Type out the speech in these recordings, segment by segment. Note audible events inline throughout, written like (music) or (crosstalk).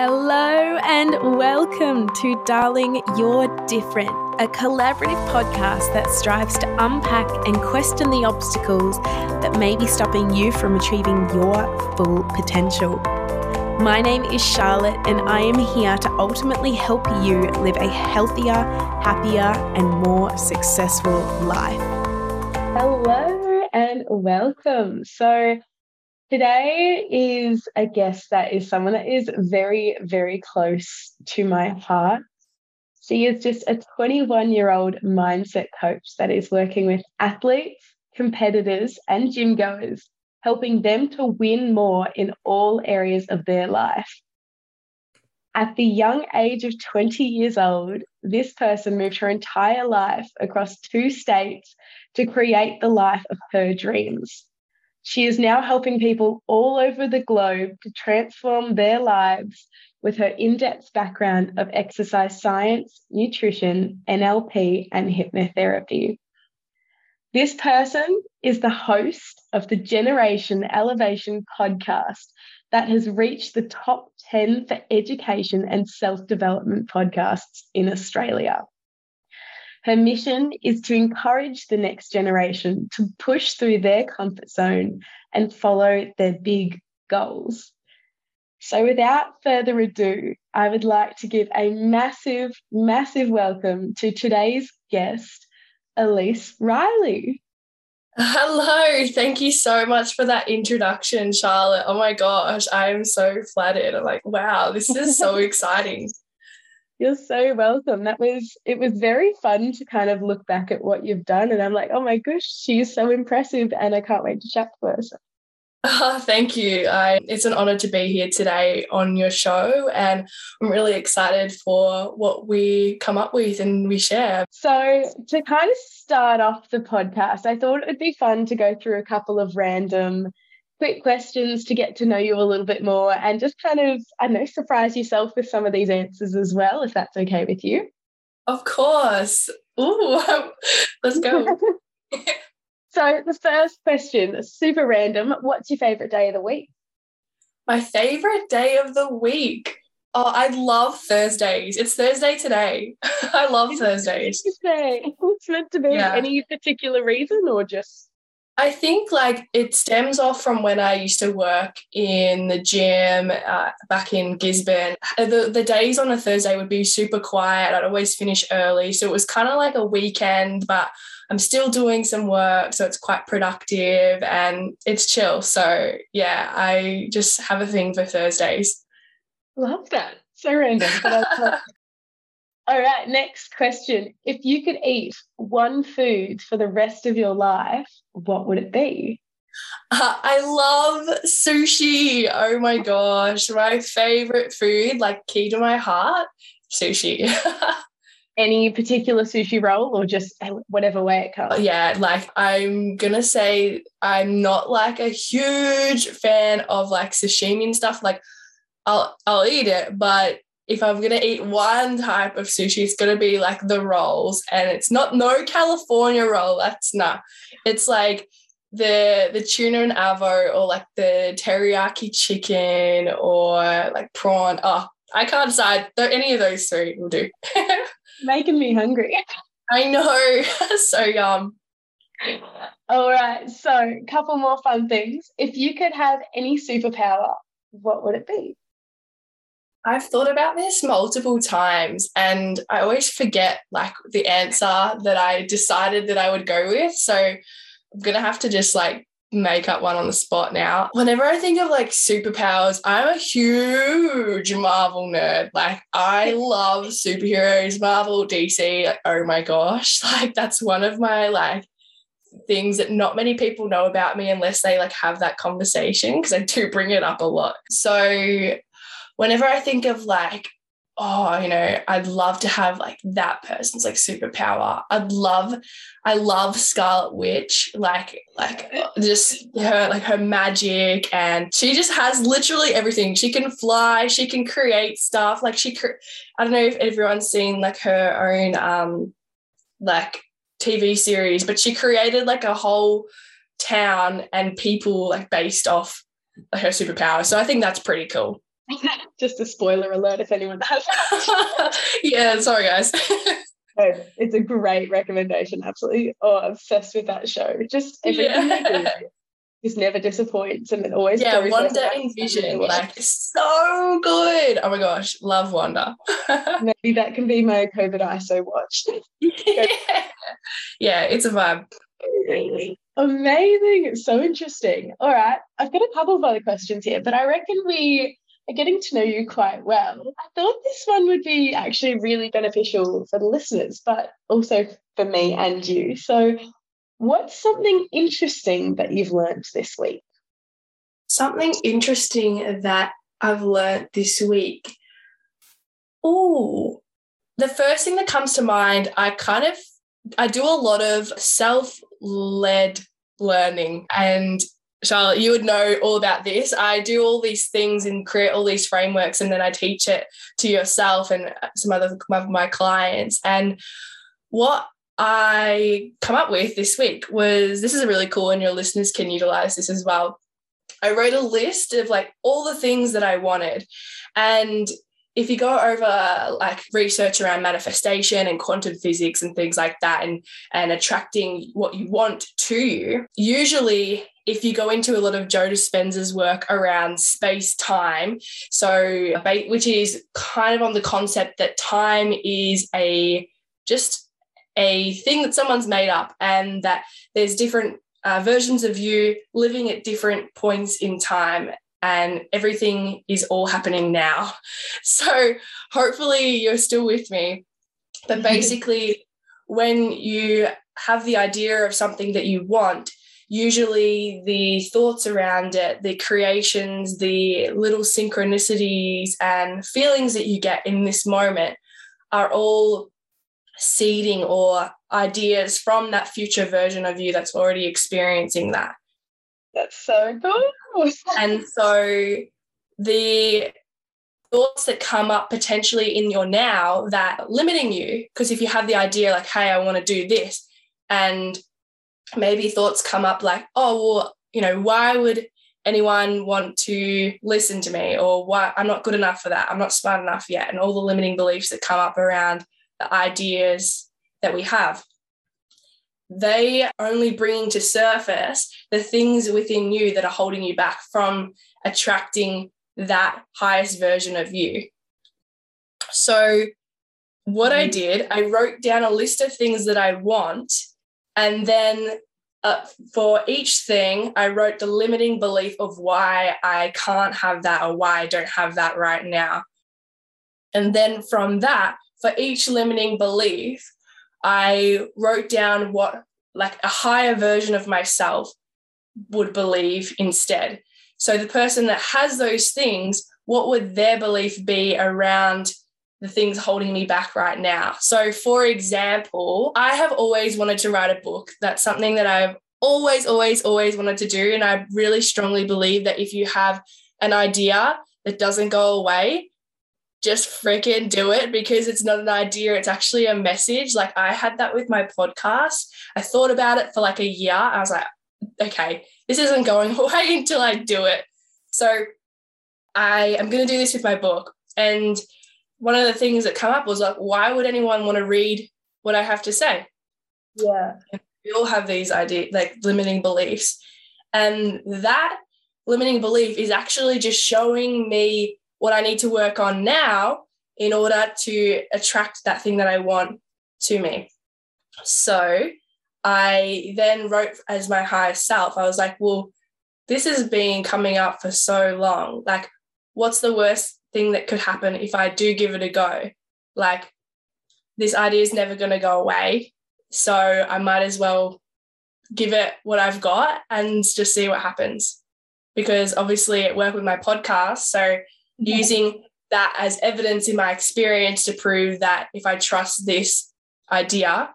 Hello and welcome to Darling You're Different, a collaborative podcast that strives to unpack and question the obstacles that may be stopping you from achieving your full potential. My name is Charlotte, and I am here to ultimately help you live a healthier, happier, and more successful life. Hello and welcome. So, Today is a guest that is someone that is very, very close to my heart. She is just a 21 year old mindset coach that is working with athletes, competitors, and gym goers, helping them to win more in all areas of their life. At the young age of 20 years old, this person moved her entire life across two states to create the life of her dreams. She is now helping people all over the globe to transform their lives with her in depth background of exercise science, nutrition, NLP, and hypnotherapy. This person is the host of the Generation Elevation podcast that has reached the top 10 for education and self development podcasts in Australia. Her mission is to encourage the next generation to push through their comfort zone and follow their big goals. So, without further ado, I would like to give a massive, massive welcome to today's guest, Elise Riley. Hello, thank you so much for that introduction, Charlotte. Oh my gosh, I am so flattered. I'm like, wow, this is so (laughs) exciting. You're so welcome. That was it was very fun to kind of look back at what you've done and I'm like, oh my gosh, she's so impressive and I can't wait to chat to her. So. (laughs) Oh, thank you. I, it's an honor to be here today on your show, and I'm really excited for what we come up with and we share. So, to kind of start off the podcast, I thought it would be fun to go through a couple of random quick questions to get to know you a little bit more and just kind of, I know, surprise yourself with some of these answers as well, if that's okay with you. Of course. Ooh, (laughs) let's go. (laughs) (laughs) so, the first question, super random. What's your favorite day of the week? My favorite day of the week. Oh, I love Thursdays. It's Thursday today. I love it's Thursdays. Thursday. It's meant to be. Yeah. Any particular reason or just I think like it stems off from when I used to work in the gym uh, back in Gisborne. The, the days on a Thursday would be super quiet. I'd always finish early. So it was kind of like a weekend, but I'm still doing some work. So it's quite productive and it's chill. So yeah, I just have a thing for Thursdays. Love that. So random. But (laughs) All right, next question. If you could eat one food for the rest of your life, what would it be? Uh, I love sushi. Oh my gosh, my favorite food, like key to my heart, sushi. (laughs) Any particular sushi roll or just whatever way it comes? Yeah, like I'm gonna say I'm not like a huge fan of like sashimi and stuff. Like I'll I'll eat it, but if I'm gonna eat one type of sushi, it's gonna be like the rolls, and it's not no California roll. That's not. It's like the the tuna and avo, or like the teriyaki chicken, or like prawn. Oh, I can't decide. Any of those three will do. (laughs) Making me hungry. I know. (laughs) so yum. All right. So, a couple more fun things. If you could have any superpower, what would it be? I've thought about this multiple times and I always forget like the answer that I decided that I would go with. So I'm going to have to just like make up one on the spot now. Whenever I think of like superpowers, I'm a huge Marvel nerd. Like I (laughs) love superheroes, Marvel, DC. Like, oh my gosh, (laughs) like that's one of my like things that not many people know about me unless they like have that conversation because I do bring it up a lot. So whenever I think of like, oh, you know, I'd love to have like that person's like superpower. I'd love, I love Scarlet Witch, like, like just her, like her magic, and she just has literally everything. She can fly, she can create stuff. Like she, I don't know if everyone's seen like her own, um, like TV series, but she created like a whole town and people like based off her superpower. So I think that's pretty cool. (laughs) just a spoiler alert if anyone has. (laughs) yeah, sorry guys. (laughs) it's a great recommendation. Absolutely, oh, obsessed with that show. Just everything yeah. just never disappoints, and it always yeah. Wanda in Vision, like it's so good. Oh my gosh, love Wanda. Maybe that can be my COVID ISO watch. yeah. yeah, it's a vibe. Amazing. It's so interesting. All right. I've got a couple of other questions here, but I reckon we getting to know you quite well. I thought this one would be actually really beneficial for the listeners, but also for me and you. So, what's something interesting that you've learned this week? Something interesting that I've learned this week. Oh, the first thing that comes to mind, I kind of I do a lot of self led learning. And Charlotte, you would know all about this. I do all these things and create all these frameworks, and then I teach it to yourself and uh, some other of my clients. And what I come up with this week was this is really cool, and your listeners can utilize this as well. I wrote a list of like all the things that I wanted. And if you go over like research around manifestation and quantum physics and things like that and and attracting what you want to you usually if you go into a lot of Joe Dispenza's work around space time so which is kind of on the concept that time is a just a thing that someone's made up and that there's different uh, versions of you living at different points in time and everything is all happening now. (laughs) So hopefully you're still with me. But (laughs) basically, when you have the idea of something that you want, usually the thoughts around it, the creations, the little synchronicities and feelings that you get in this moment are all seeding or ideas from that future version of you that's already experiencing that. That's so cool. and so the thoughts that come up potentially in your now that limiting you, because if you have the idea like, hey, I want to do this, and maybe thoughts come up like, oh, well, you know, why would anyone want to listen to me or why I'm not good enough for that. I'm not smart enough yet. And all the limiting beliefs that come up around the ideas that we have they only bringing to surface the things within you that are holding you back from attracting that highest version of you. So, what I mm-hmm. did, I wrote down a list of things that I want. And then uh, for each thing, I wrote the limiting belief of why I can't have that or why I don't have that right now. And then from that, for each limiting belief, I wrote down what like a higher version of myself would believe instead. So the person that has those things, what would their belief be around the things holding me back right now? So, for example, I have always wanted to write a book. That's something that I've always, always, always wanted to do. And I really strongly believe that if you have an idea that doesn't go away, just freaking do it because it's not an idea, it's actually a message. Like I had that with my podcast. I thought about it for like a year. I was like, okay, this isn't going (laughs) away until I do it. So I am going to do this with my book. And one of the things that come up was like, why would anyone want to read what I have to say? Yeah. we all have these ideas, like limiting beliefs. And that limiting belief is actually just showing me what I need to work on now in order to attract that thing that I want to me. So I then wrote as my higher self, I was like, well, this has been coming up for so long. Like, what's the worst thing that could happen if I do give it a go? Like, this idea is never going to go away. So I might as well give it what I've got and just see what happens. Because obviously, it worked with my podcast. So using that as evidence in my experience to prove that if I trust this idea,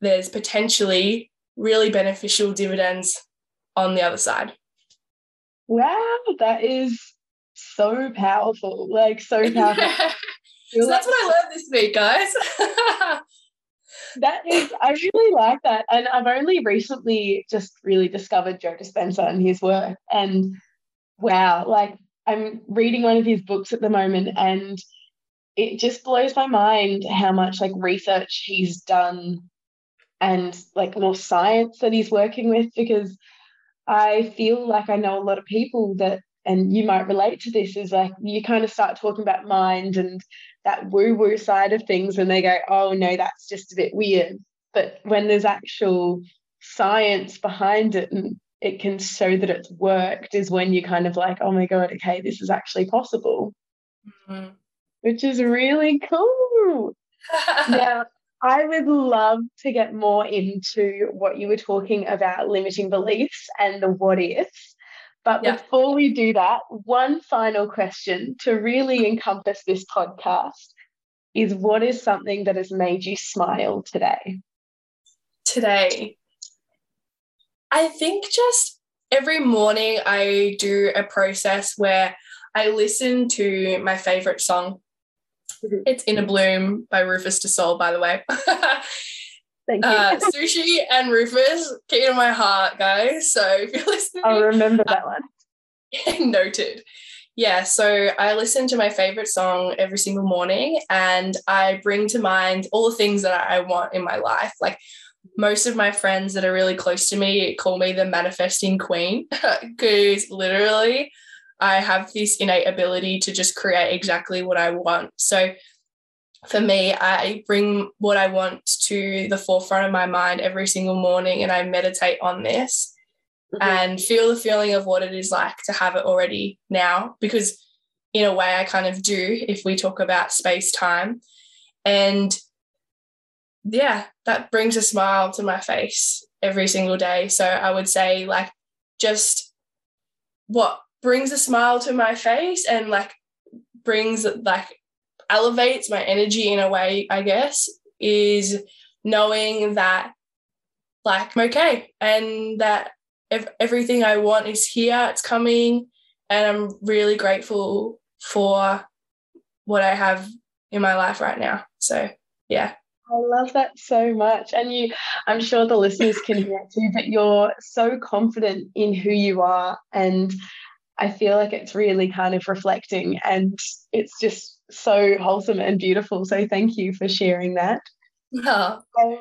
there's potentially really beneficial dividends on the other side. Wow, that is so powerful. Like, so (laughs) powerful. so that's what I learned this week, guys. (laughs) that is, I really like that. And I've only recently just really discovered Joe Dispenza and his work. And wow, like I'm reading one of his books at the moment and it just blows my mind how much like research he's done and like more science that he's working with because I feel like I know a lot of people that and you might relate to this is like you kind of start talking about mind and that woo woo side of things and they go oh no that's just a bit weird. But when there's actual science behind it and it can show that it's worked is when you're kind of like oh my god okay this is actually possible. Mm-hmm. which is really cool. (laughs) Now i would love to get more into what you were talking about limiting beliefs and the what ifs but yeah. before we do that, one final question to really (laughs) encompass this podcast is what is something that has made you smile today? Today, I think just every morning I do a process where I listen to my favorite song. Mm-hmm. It's Innerbloom by Rufus Du Sol, by the way. (laughs) Thank you. Uh, (laughs) sushi and Rufus, key to my heart, guys. So if you're (laughs) listening, I'll remember that one. (laughs) Noted. Yeah, so I listen to my favorite song every single morning and I bring to mind all the things that I want in my life. Like most of my friends that are really close to me call me the manifesting queen because literally I have this innate ability to just create exactly what I want. So for me, I bring what I want to the forefront of my mind every single morning and I meditate on this mm-hmm. and feel the feeling of what it is like to have it already now. Because, in a way, I kind of do if we talk about space time. And yeah, that brings a smile to my face every single day. So I would say, like, just what brings a smile to my face and like brings like elevates my energy in a way, I guess, is knowing that like I'm okay and that everything I want is here, it's coming, and I'm really grateful for what I have in my life right now. So, yeah. I love that so much. And you, I'm sure the listeners can hear it too, but you're so confident in who you are. And I feel like it's really kind of reflecting and it's just so wholesome and beautiful. So thank you for sharing that. Yeah. Um,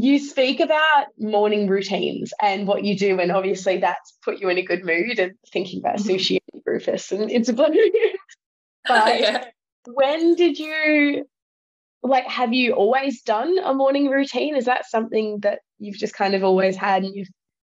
you speak about morning routines and what you do, and obviously that's put you in a good mood and thinking about mm-hmm. sushi and Rufus, and it's a (laughs) but yeah. when did you like have you always done a morning routine? Is that something that you've just kind of always had and you've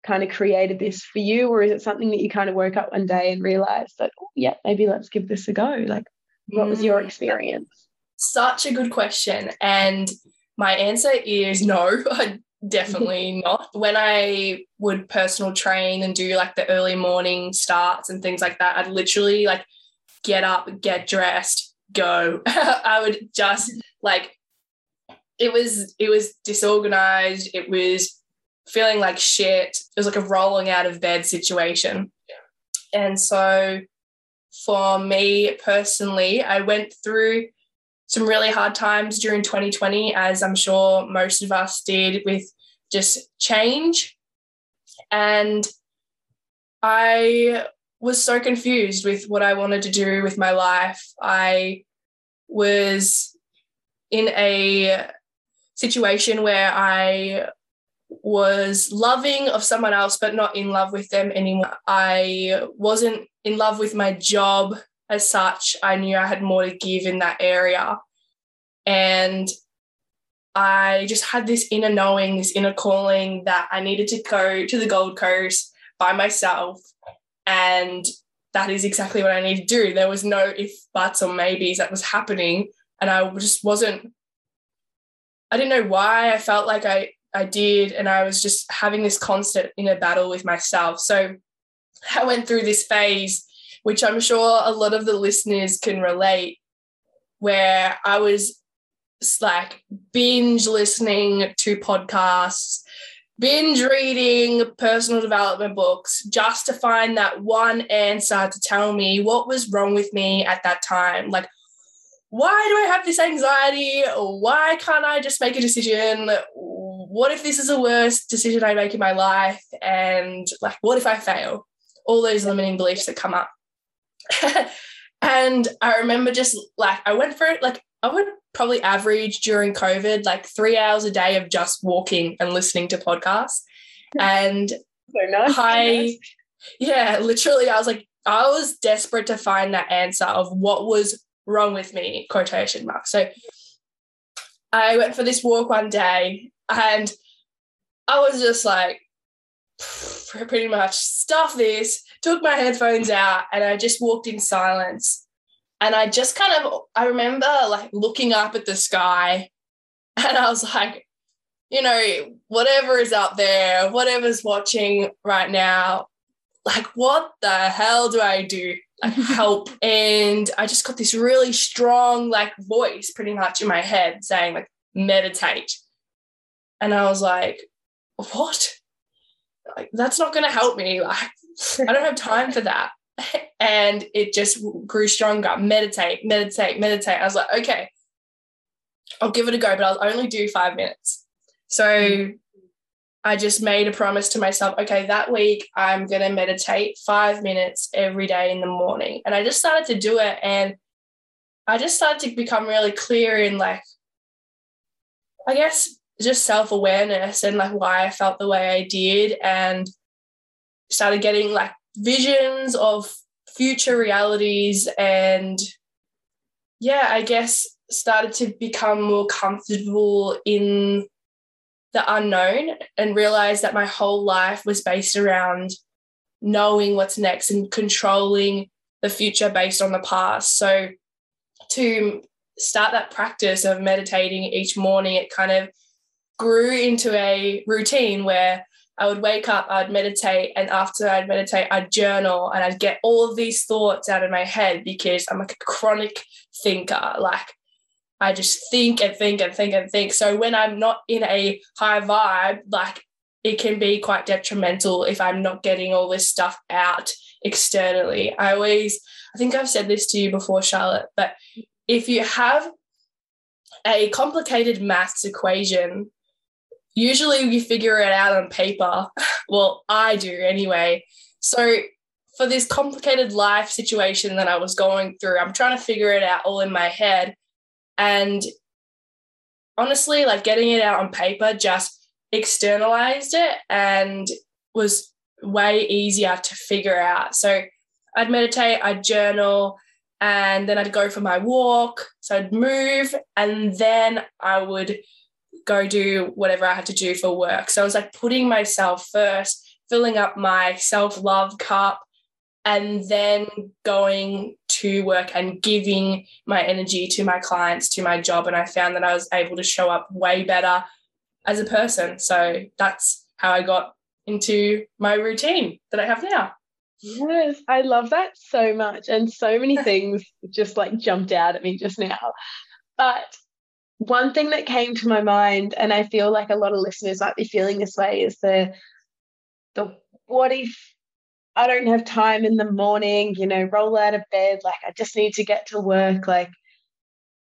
kind of created this for you, or is it something that you kind of woke up one day and realized that, oh, yeah, maybe let's give this a go? Like, what was your mm. experience? Such a good question. And my answer is no, (laughs) definitely (laughs) not. When I would personal train and do like the early morning starts and things like that, I'd literally like get up, get dressed, go. (laughs) I would just like it was it was disorganized, it was feeling like shit. It was like a rolling out of bed situation. And so for me personally, I went through some really hard times during 2020, as I'm sure most of us did with just change. And I was so confused with what I wanted to do with my life. I was in a situation where I was loving of someone else, but not in love with them anymore. I wasn't in love with my job as such, I knew I had more to give in that area. And I just had this inner knowing, this inner calling that I needed to go to the Gold Coast by myself. And that is exactly what I need to do. There was no if, buts, or maybes that was happening. And I just wasn't, I didn't know why I felt like I, I did. And I was just having this constant inner battle with myself. So I went through this phase which I'm sure a lot of the listeners can relate, where I was like binge listening to podcasts, binge reading personal development books just to find that one answer to tell me what was wrong with me at that time. Like, why do I have this anxiety? Why can't I just make a decision? What if this is the worst decision I make in my life? And like, what if I fail? All those limiting beliefs that come up. (laughs) and I remember just like I went for it, like I would probably average during COVID, like three hours a day of just walking and listening to podcasts. (laughs) And so nice. I, yeah, literally, I was like, I was desperate to find that answer of what was wrong with me, quotation mark. So I went for this walk one day and I was just like, pretty much stuff this, took my headphones out, and I just walked in silence. And I just kind of, I remember like looking up at the sky and I was like, you know, whatever is up there, whatever's watching right now, like, what the hell do I do? Like, (laughs) help. and I just got this really strong, like, voice pretty much in my head saying, like, meditate. And I was like, what? Like, that's not going to help me. Like, I don't have time for that. (laughs) And it just grew stronger. Meditate, meditate, meditate. I was like, okay, I'll give it a go, but I'll only do five minutes. So I just made a promise to myself, okay, that week I'm going to meditate five minutes every day in the morning. And I just started to do it. And I just started to become really clear in like, I guess, just self awareness and like why I felt the way I did. And started getting like visions of future realities. And yeah, I guess started to become more comfortable in the unknown and realized that my whole life was based around knowing what's next and controlling the future based on the past. So to start that practice of meditating each morning, it kind of grew into a routine where I would wake up, I'd meditate, and after I'd meditate, I'd journal and I'd get all of these thoughts out of my head because I'm like a chronic thinker. Like I just think and think and think and think. So when I'm not in a high vibe, like it can be quite detrimental if I'm not getting all this stuff out externally. I always, I think I've said this to you before, Charlotte, but if you have a complicated maths equation, usually you figure it out on paper. (laughs) well, I do anyway. So for this complicated life situation that I was going through, I'm trying to figure it out all in my head. And honestly, like getting it out on paper just externalized it and was way easier to figure out. So I'd meditate, I'd journal, and then I'd go for my walk. So I'd move, and then I would go do whatever I had to do for work. So I was like putting myself first, filling up my self love cup, and then going to work and giving my energy to my clients, to my job. And I found that I was able to show up way better as a person. So that's how I got into my routine that I have now. Yes, I love that so much. And so many (laughs) things just like jumped out at me just now. But one thing that came to my mind, and I feel like a lot of listeners might be feeling this way, is the the what if I don't have time in the morning, you know, roll out of bed, like I just need to get to work. Like,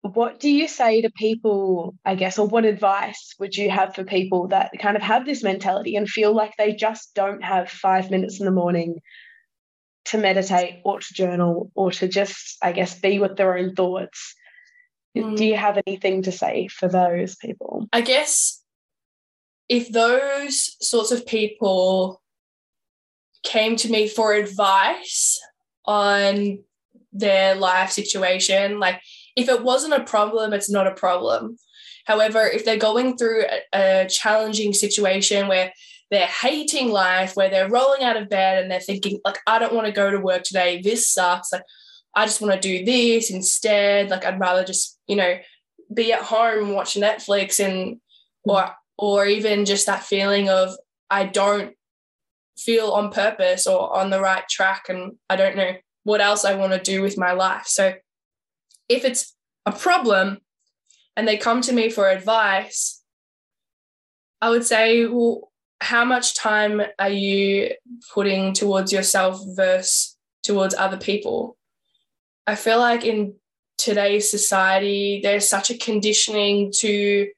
what do you say to people, I guess, or what advice would you have for people that kind of have this mentality and feel like they just don't have five minutes in the morning to meditate or to journal or to just, I guess, be with their own thoughts? Mm. Do you have anything to say for those people? I guess if those sorts of people came to me for advice on their life situation. Like, if it wasn't a problem, it's not a problem. However, if they're going through a, a challenging situation where they're hating life, where they're rolling out of bed and they're thinking, like, I don't want to go to work today. This sucks. Like, I just want to do this instead. Like, I'd rather just, you know, be at home watch Netflix and mm. or or even just that feeling of I don't feel on purpose or on the right track and I don't know what else I want to do with my life. So if it's a problem and they come to me for advice, I would say, well, how much time are you putting towards yourself versus towards other people? I feel like in today's society, there's such a conditioning to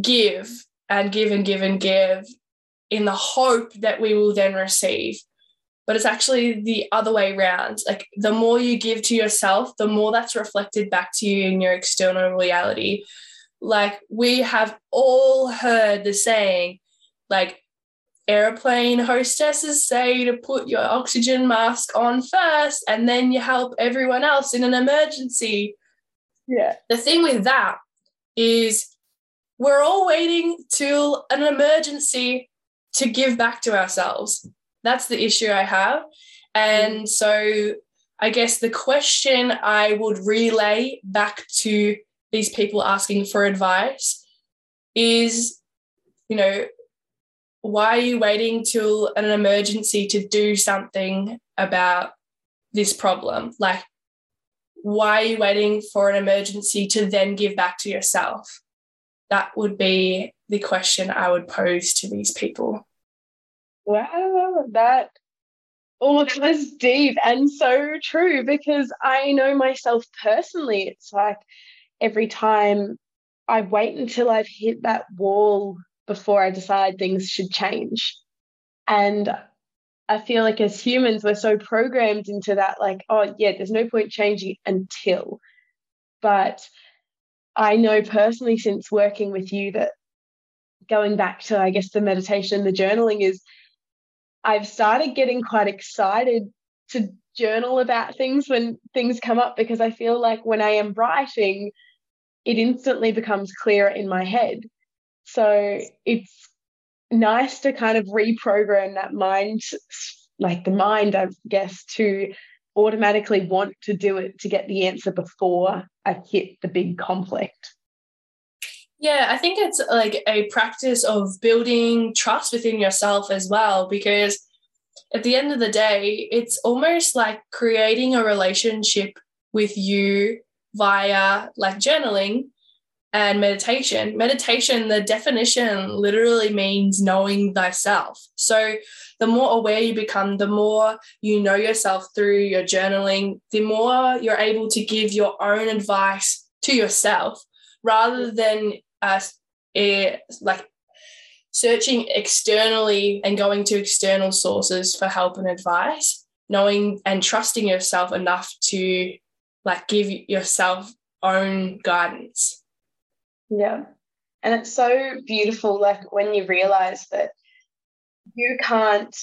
give and give and give and give in the hope that we will then receive. but it's actually the other way around. Like the more you give to yourself, the more that's reflected back to you in your external reality. Like we have all heard the saying, like airplane hostesses say to put your oxygen mask on first and then you help everyone else in an emergency. Yeah. The thing with that is we're all waiting till an emergency to give back to ourselves. That's the issue I have. And mm. so I guess the question I would relay back to these people asking for advice is, you know, why are you waiting till an emergency to do something about this problem? Like, why are you waiting for an emergency to then give back to yourself? That would be the question I would pose to these people. Wow, that oh, that was deep and so true because I know myself personally. It's like every time I wait until I've hit that wall before I decide things should change. And I feel like as humans, we're so programmed into that, like, oh, yeah, there's no point changing until. But I know personally, since working with you, that going back to, I guess, the meditation, the journaling is I've started getting quite excited to journal about things when things come up because I feel like when I am writing, it instantly becomes clearer in my head. So it's nice to kind of reprogram that mind, like the mind, I guess, to automatically want to do it to get the answer before I hit the big conflict. Yeah, I think it's like a practice of building trust within yourself as well, because at the end of the day, it's almost like creating a relationship with you via like journaling and meditation. Meditation, the definition literally means knowing thyself. So, the more aware you become, the more you know yourself through your journaling, the more you're able to give your own advice to yourself rather than it, eh, like searching externally and going to external sources for help and advice knowing and trusting yourself enough to like give yourself own guidance yeah. And it's so beautiful, like when you realize that you can't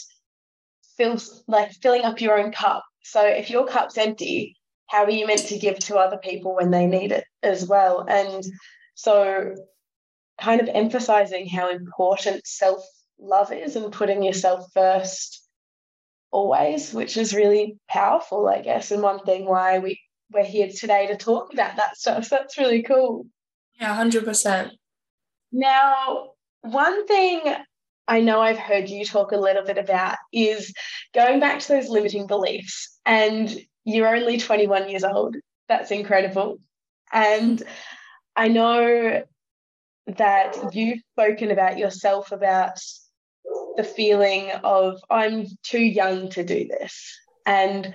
fill, like filling up your own cup. So if your cup's empty, how are you meant to give to other people when they need it as well? And so, kind of emphasizing how important self love is and putting yourself first always, which is really powerful, I guess. And one thing why we, we're here today to talk about that stuff. That's really cool. Yeah, 100%. Now, one thing I know I've heard you talk a little bit about is going back to those limiting beliefs. And you're only 21 years old. That's incredible. And I know that you've spoken about yourself about the feeling of, I'm too young to do this. And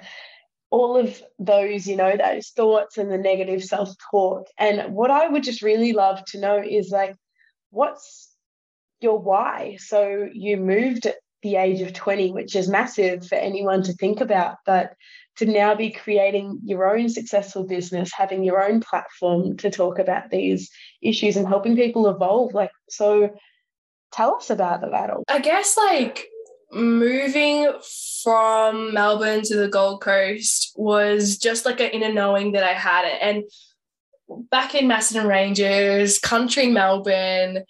all of those, you know, those thoughts and the negative self talk. And what I would just really love to know is like, what's your why? So you moved at the age of 20, which is massive for anyone to think about, but to now be creating your own successful business, having your own platform to talk about these issues and helping people evolve. Like, so tell us about it, Adel. I guess like moving from Melbourne to the Gold Coast was just like an inner knowing that I had it. And back in Macedon Ranges, country Melbourne,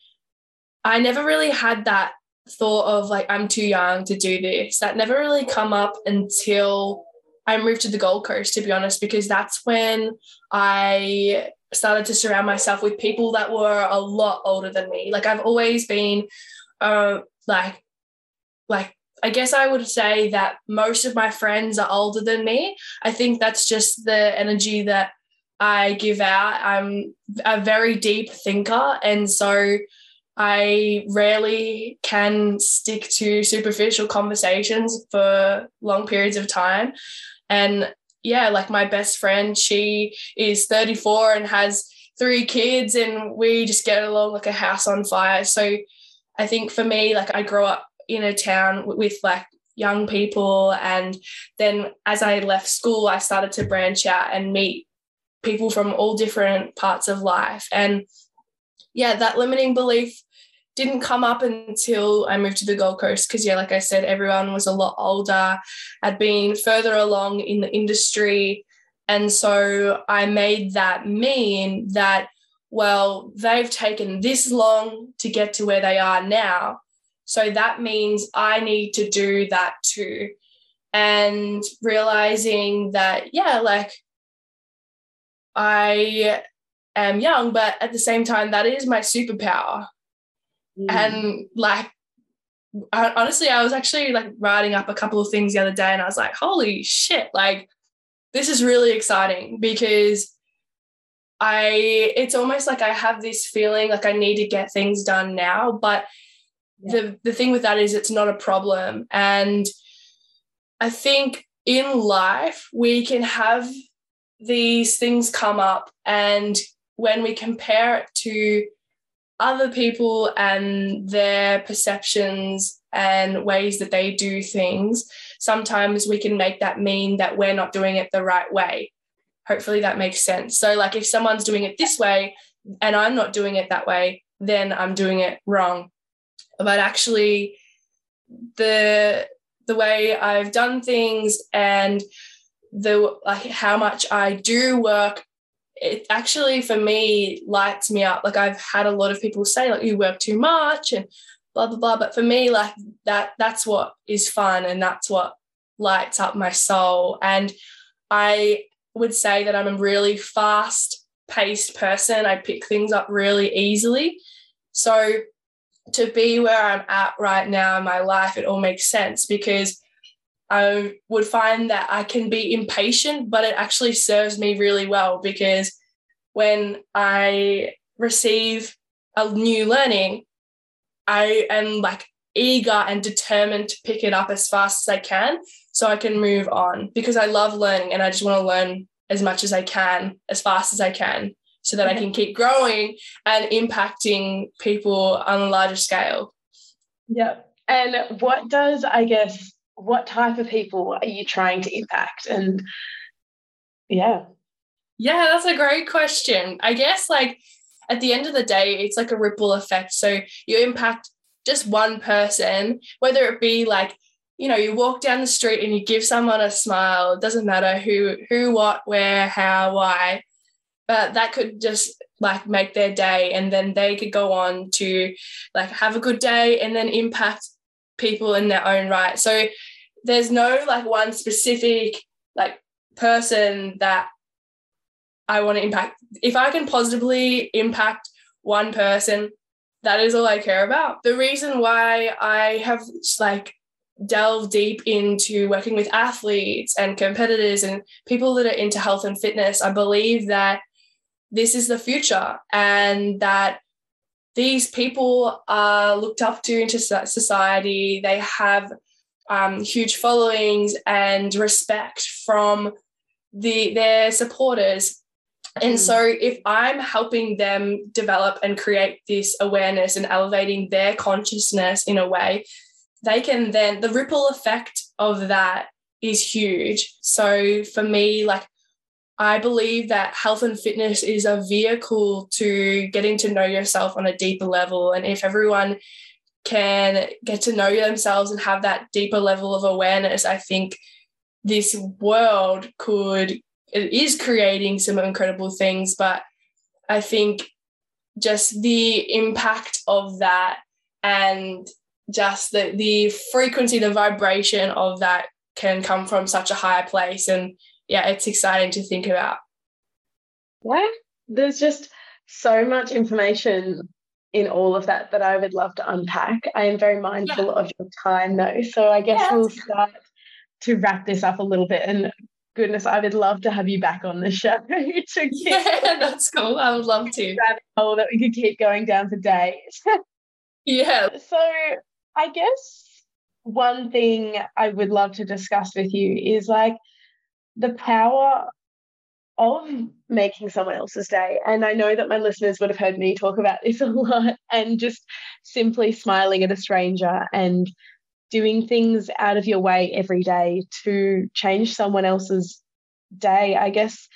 I never really had that thought of like, I'm too young to do this. That never really come up until I moved to the Gold Coast, to be honest, because that's when I started to surround myself with people that were a lot older than me. Like I've always been uh, like like I guess I would say that most of my friends are older than me. I think that's just the energy that I give out. I'm a very deep thinker. And so I rarely can stick to superficial conversations for long periods of time. And yeah, like my best friend, she is 34 and has three kids, and we just get along like a house on fire. So I think for me, like I grew up in a town with like young people. And then as I left school, I started to branch out and meet people from all different parts of life. And yeah, that limiting belief didn't come up until I moved to the Gold Coast because, yeah, like I said, everyone was a lot older, had been further along in the industry. And so I made that mean that, well, they've taken this long to get to where they are now. So that means I need to do that too. And realizing that, yeah, like I am young, but at the same time, that is my superpower. Mm. And like, I, honestly, I was actually like writing up a couple of things the other day and I was like, holy shit, like, this is really exciting because I, it's almost like I have this feeling like I need to get things done now. But the, the thing with that is it's not a problem. And I think in life, we can have these things come up and when we compare it to other people and their perceptions and ways that they do things, sometimes we can make that mean that we're not doing it the right way. Hopefully that makes sense. So, like, if someone's doing it this way and I'm not doing it that way, then I'm doing it wrong. But actually, the the way I've done things and the like how much I do work it actually for me lights me up. Like I've had a lot of people say like you work too much and blah blah blah. But for me, like that that's what is fun and that's what lights up my soul. And I would say that I'm a really fast paced person. I pick things up really easily. So to be where I'm at right now in my life, it all makes sense because I would find that I can be impatient, but it actually serves me really well because when I receive a new learning, I am like eager and determined to pick it up as fast as I can so I can move on because I love learning and I just want to learn as much as I can, as fast as I can, so that I can keep growing and impacting people on a larger scale. Yeah. And what does, I guess, what type of people are you trying to impact? And yeah. Yeah, that's a great question. I guess like at the end of the day, it's like a ripple effect. So you impact just one person, whether it be like, you know, you walk down the street and you give someone a smile. It doesn't matter who, who, what, where, how, why. But that could just like make their day and then they could go on to like have a good day and then impact people in their own right. So there's no like one specific like person that I want to impact. If I can positively impact one person, that is all I care about. The reason why I have like delved deep into working with athletes and competitors and people that are into health and fitness, I believe that this is the future and that these people are looked up to into society. They have um, huge followings and respect from the their supporters. And so, mm. if I'm helping them develop and create this awareness and elevating their consciousness in a way, they can then, the ripple effect of that is huge. So, for me, like I believe that health and fitness is a vehicle to getting to know yourself on a deeper level. And if everyone can get to know themselves and have that deeper level of awareness, I think this world could, it is creating some incredible things. But I think just the impact of that and just the, the frequency, the vibration of that can come from such a higher place. And yeah, it's exciting to think about. Yeah, there's just so much information in all of that that I would love to unpack. I am very mindful yeah. of your time though. So I guess yeah. we'll start to wrap this up a little bit. And goodness, I would love to have you back on the show. (laughs) to (laughs) yeah, that's cool. I would love to. Oh, that we could keep going down for days. (laughs) yeah. So I guess one thing I would love to discuss with you is like the power of making someone else's day. And I know that my listeners would have heard me talk about this (laughs) a lot and just simply smiling at a stranger and doing things out of your way every day to change someone else's day. I guess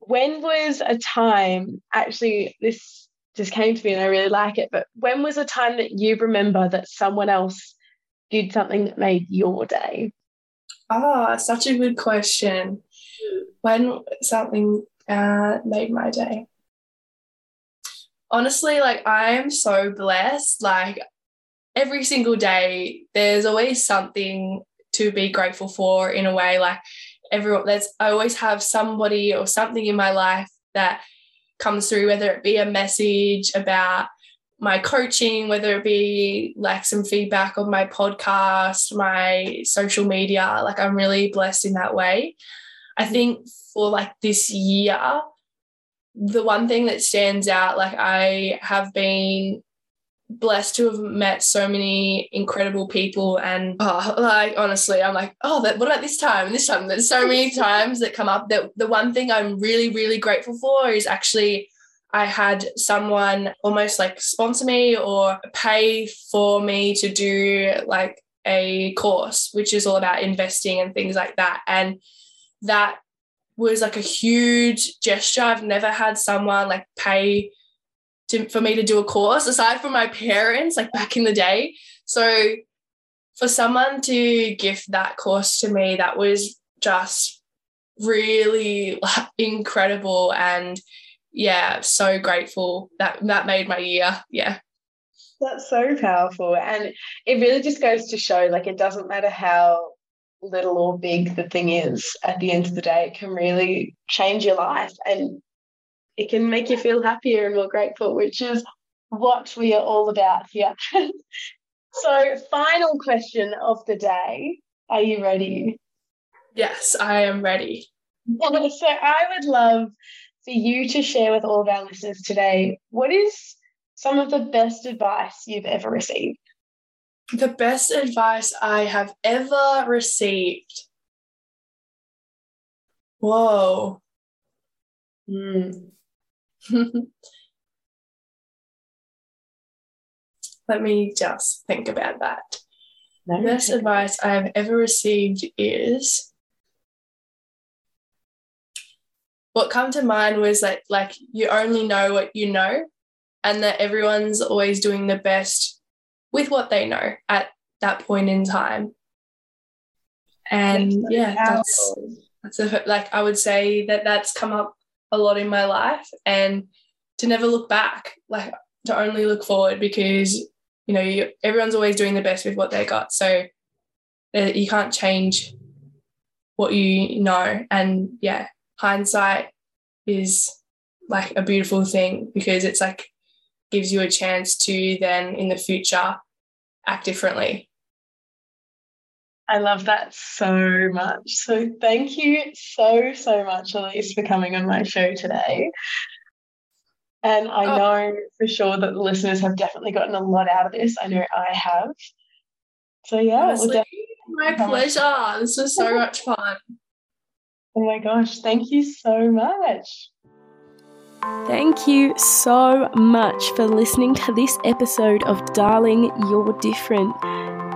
when was a time, actually, this just came to me and I really like it, but when was a time that you remember that someone else did something that made your day? Ah, such a good question. When something uh, made my day? Honestly, like I am so blessed. Like every single day, there's always something to be grateful for in a way. Like everyone, there's I always have somebody or something in my life that comes through, whether it be a message about my coaching, whether it be like some feedback on my podcast, my social media. Like I'm really blessed in that way. I think for like this year, the one thing that stands out, like I have been blessed to have met so many incredible people and oh, like honestly i'm like oh that, what about this time and this time there's so many (laughs) times that come up that the one thing i'm really really grateful for is actually i had someone almost like sponsor me or pay for me to do like a course which is all about investing and things like that. And that was like a huge gesture. I've never had someone like pay to, for me to do a course aside from my parents like back in the day. So for someone to gift that course to me that was just really (laughs) incredible and yeah so grateful that that made my year yeah that's so powerful and it really just goes to show like it doesn't matter how little or big the thing is at the end of the day it can really change your life and it can make you feel happier and more grateful, which is what we are all about here. (laughs) so, final question of the day. Are you ready? Yes, I am ready. (laughs) so, I would love for you to share with all of our listeners today what is some of the best advice you've ever received? The best advice I have ever received. Whoa. Mm. (laughs) Let me just think about that. No, the best advice I've ever received is what come to mind was that like you only know what you know and that everyone's always doing the best with what they know at that point in time. And that's yeah, that's that's a, like I would say that that's come up a lot in my life and to never look back, like to only look forward because, you know, you, everyone's always doing the best with what they got. So uh, you can't change what you know. And yeah, hindsight is like a beautiful thing because it's like gives you a chance to then in the future act differently. I love that so much. So thank you so, so much, Elise, for coming on my show today. And I oh. know for sure that the listeners have definitely gotten a lot out of this. I know I have. So yeah, Honestly, my pleasure. This was so (laughs) much fun. Oh my gosh, thank you so much. Thank you so much for listening to this episode of Darling, You're Different.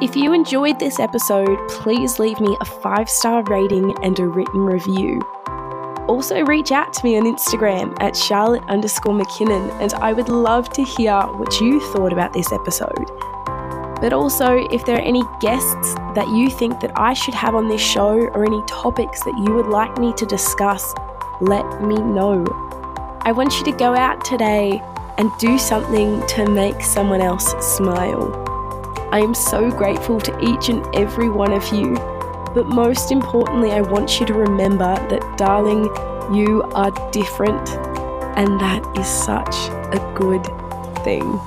If you enjoyed this episode, please leave me a five star rating and a written review. Also, reach out to me on Instagram at Charlotte underscore McKinnon, and I would love to hear what you thought about this episode. But also, if there are any guests that you think that I should have on this show or any topics that you would like me to discuss, let me know. I want you to go out today and do something to make someone else smile. I am so grateful to each and every one of you. But most importantly, I want you to remember that, darling, you are different, and that is such a good thing.